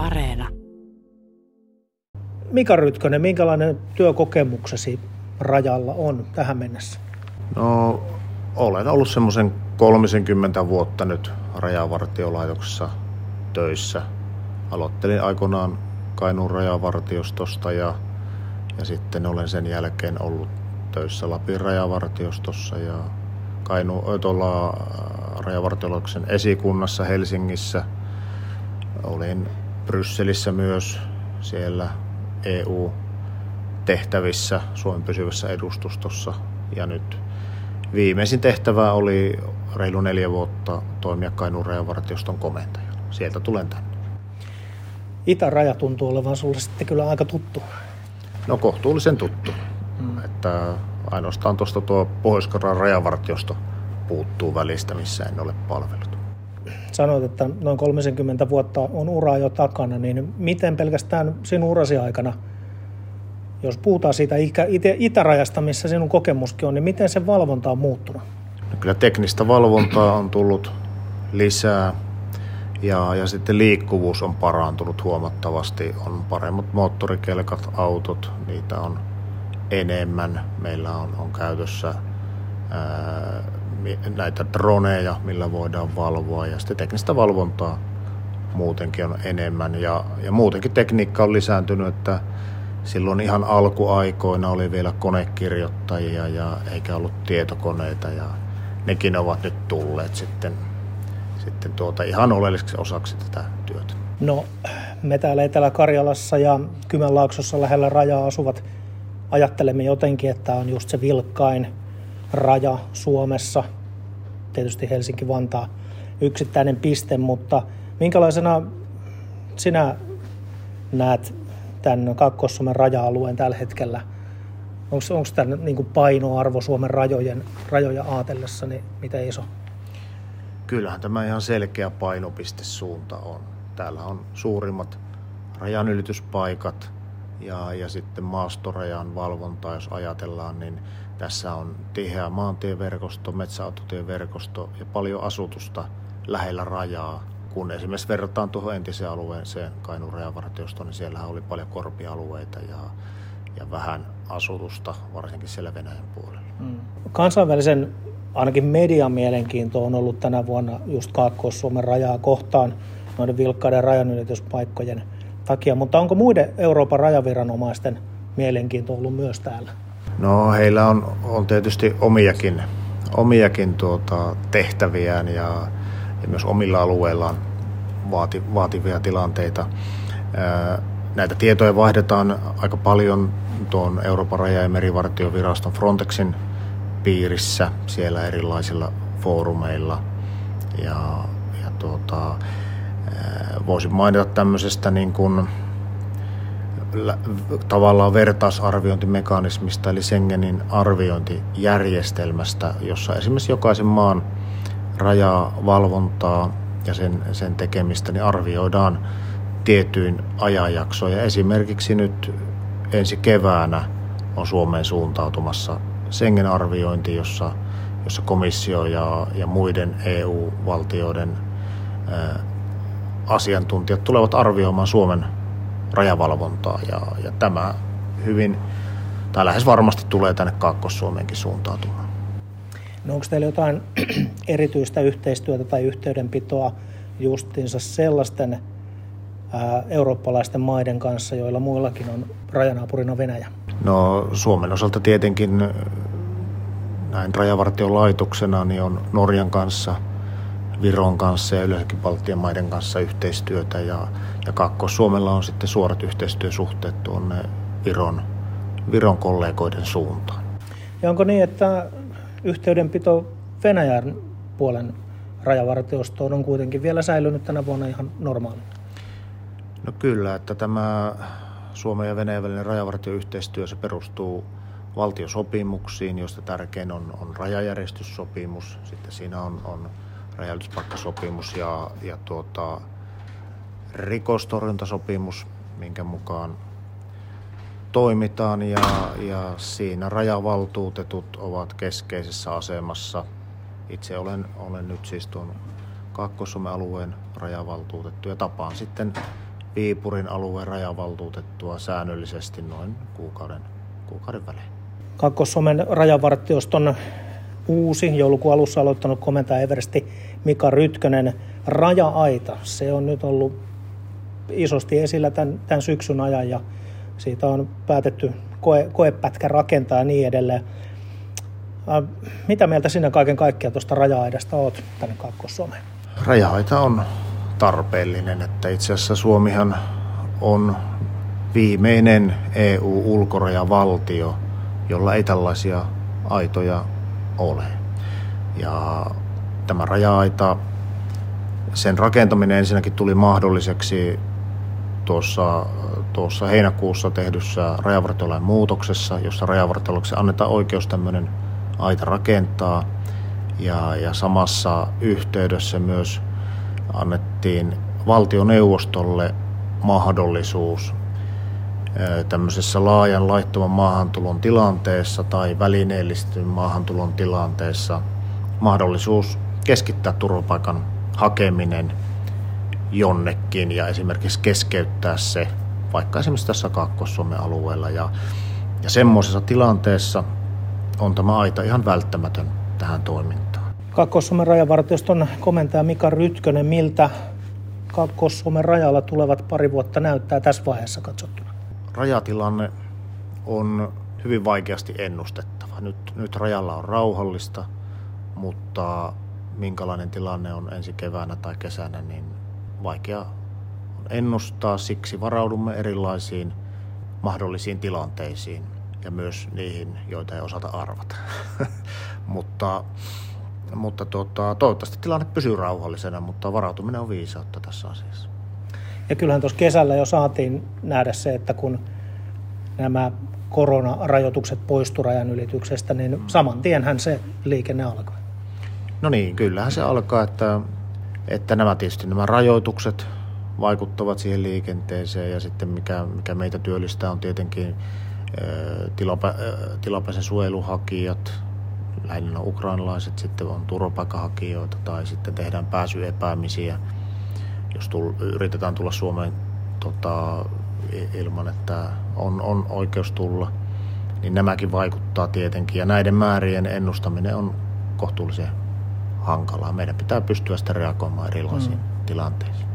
Areena. Mika Rytkönen, minkälainen työkokemuksesi rajalla on tähän mennessä? No, olen ollut semmoisen 30 vuotta nyt rajavartiolaitoksessa töissä. Aloittelin aikoinaan Kainuun rajavartiostosta ja, ja sitten olen sen jälkeen ollut töissä Lapin rajavartiostossa ja Kainu, tuolla rajavartiolaitoksen esikunnassa Helsingissä. Olin Brysselissä myös siellä EU-tehtävissä Suomen pysyvässä edustustossa ja nyt viimeisin tehtävä oli reilu neljä vuotta toimia Kainuun rajavartioston komentajana. Sieltä tulen tänne. Itäraja tuntuu olevan sulle sitten kyllä aika tuttu. No kohtuullisen tuttu. Hmm. Että ainoastaan tuosta tuo pohjois rajavartiosto puuttuu välistä, missä en ole palvellut. Sanoit, että noin 30 vuotta on uraa jo takana, niin miten pelkästään sinun urasi aikana, jos puhutaan siitä itärajasta, missä sinun kokemuskin on, niin miten se valvonta on muuttunut? No kyllä teknistä valvontaa on tullut lisää ja, ja sitten liikkuvuus on parantunut huomattavasti. On paremmat moottorikelkat, autot, niitä on enemmän. Meillä on, on käytössä ää, näitä droneja, millä voidaan valvoa. Ja sitten teknistä valvontaa muutenkin on enemmän. Ja, ja muutenkin tekniikka on lisääntynyt, että silloin ihan alkuaikoina oli vielä konekirjoittajia ja eikä ollut tietokoneita. Ja nekin ovat nyt tulleet sitten, sitten tuota ihan oleelliseksi osaksi tätä työtä. No me täällä Etelä-Karjalassa ja Kymenlaaksossa lähellä rajaa asuvat ajattelemme jotenkin, että on just se vilkkain raja Suomessa, tietysti Helsinki-Vantaa yksittäinen piste, mutta minkälaisena sinä näet tämän Kaakkois-Suomen raja-alueen tällä hetkellä? Onko tämä niin painoarvo Suomen rajojen, rajoja ajatellessa niin miten iso? Kyllähän tämä ihan selkeä painopistesuunta on. Täällä on suurimmat rajanylityspaikat ja, ja sitten maastorajan valvonta, jos ajatellaan, niin tässä on tiheä maantieverkosto, metsäautotieverkosto ja paljon asutusta lähellä rajaa. Kun esimerkiksi verrataan tuohon entiseen alueeseen Kainuun rajavartiostoon, niin siellä oli paljon korpialueita ja, ja vähän asutusta, varsinkin siellä Venäjän puolella. Mm. Kansainvälisen ainakin median mielenkiinto on ollut tänä vuonna just Kaakkois-Suomen rajaa kohtaan noiden vilkkaiden rajanylityspaikkojen takia, mutta onko muiden Euroopan rajaviranomaisten mielenkiinto ollut myös täällä? No heillä on, on tietysti omiakin, omiakin tuota, tehtäviään ja, ja myös omilla alueillaan vaati, vaativia tilanteita. Näitä tietoja vaihdetaan aika paljon tuon Euroopan raja- ja merivartioviraston Frontexin piirissä siellä erilaisilla foorumeilla. Ja, ja tuota, voisin mainita tämmöisestä niin kuin, tavallaan vertaisarviointimekanismista eli Schengenin arviointijärjestelmästä, jossa esimerkiksi jokaisen maan rajavalvontaa ja sen, sen tekemistä niin arvioidaan tietyin ajanjaksoja. Esimerkiksi nyt ensi keväänä on Suomeen suuntautumassa Schengen-arviointi, jossa, jossa komissio ja, ja muiden EU-valtioiden ää, asiantuntijat tulevat arvioimaan Suomen rajavalvontaa ja, ja tämä hyvin, tai lähes varmasti tulee tänne Kaakkois-Suomeenkin suuntautumaan. No onko teillä jotain erityistä yhteistyötä tai yhteydenpitoa justiinsa sellaisten ää, eurooppalaisten maiden kanssa, joilla muillakin on rajanaapurina Venäjä? No Suomen osalta tietenkin näin rajavartiolaitoksena niin on Norjan kanssa, Viron kanssa ja yleensäkin Baltian maiden kanssa yhteistyötä ja ja Kaakkois-Suomella on sitten suorat yhteistyösuhteet tuonne Viron, Viron kollegoiden suuntaan. Ja onko niin, että yhteydenpito Venäjän puolen rajavartiostoon on kuitenkin vielä säilynyt tänä vuonna ihan normaali? No kyllä, että tämä Suomen ja Venäjän välinen rajavartioyhteistyö se perustuu valtiosopimuksiin, joista tärkein on, on rajajärjestyssopimus, sitten siinä on, on rajallispaikkasopimus ja, ja tuota, rikostorjuntasopimus, minkä mukaan toimitaan ja, ja siinä rajavaltuutetut ovat keskeisessä asemassa. Itse olen, olen nyt siis tuon kaakkois alueen rajavaltuutettu ja tapaan sitten Viipurin alueen rajavaltuutettua säännöllisesti noin kuukauden, kuukauden välein. Kaakkois-Suomen rajavartioston uusi joulukuun alussa aloittanut komentaja Eversti Mika Rytkönen. Raja-aita, se on nyt ollut isosti esillä tämän, tämän syksyn ajan ja siitä on päätetty koe, koepätkä rakentaa ja niin edelleen. Mitä mieltä sinä kaiken kaikkiaan tuosta raja-aidasta oot tänne Kaakkois-Suomeen? Raja-aita on tarpeellinen, että itse asiassa Suomihan on viimeinen EU-ulkorajavaltio, jolla ei tällaisia aitoja ole. Ja tämä raja-aita, sen rakentaminen ensinnäkin tuli mahdolliseksi tuossa, tuossa heinäkuussa tehdyssä rajavartiolain muutoksessa, jossa rajavartiolaksi annetaan oikeus tämmöinen aita rakentaa. Ja, ja samassa yhteydessä myös annettiin valtioneuvostolle mahdollisuus tämmöisessä laajan laittoman maahantulon tilanteessa tai välineellistyn maahantulon tilanteessa mahdollisuus keskittää turvapaikan hakeminen jonnekin ja esimerkiksi keskeyttää se vaikka esimerkiksi tässä Kaakkois-Suomen alueella. Ja, ja semmoisessa tilanteessa on tämä aita ihan välttämätön tähän toimintaan. Kaakkois-Suomen rajavartioston komentaja Mika Rytkönen, miltä Kaakkois-Suomen rajalla tulevat pari vuotta näyttää tässä vaiheessa katsottuna? Rajatilanne on hyvin vaikeasti ennustettava. Nyt, nyt rajalla on rauhallista, mutta minkälainen tilanne on ensi keväänä tai kesänä, niin vaikea on ennustaa. Siksi varaudumme erilaisiin mahdollisiin tilanteisiin ja myös niihin, joita ei osata arvata. mutta mutta tota, toivottavasti tilanne pysyy rauhallisena, mutta varautuminen on viisautta tässä asiassa. Ja kyllähän tuossa kesällä jo saatiin nähdä se, että kun nämä koronarajoitukset poistu rajan ylityksestä, niin mm. saman tienhän se liikenne alkoi. No niin, kyllähän se alkaa, että, että nämä tietysti nämä rajoitukset vaikuttavat siihen liikenteeseen ja sitten mikä, mikä meitä työllistää on tietenkin tilapä, tilapäisen suojeluhakijat, lähinnä ukrainalaiset, sitten on turvapaikkahakijoita tai sitten tehdään pääsyepäämisiä, jos tull, yritetään tulla Suomeen tota, ilman, että on, on oikeus tulla, niin nämäkin vaikuttaa tietenkin ja näiden määrien ennustaminen on kohtuullisen hankalaa. Meidän pitää pystyä sitä reagoimaan erilaisiin mm. tilanteisiin.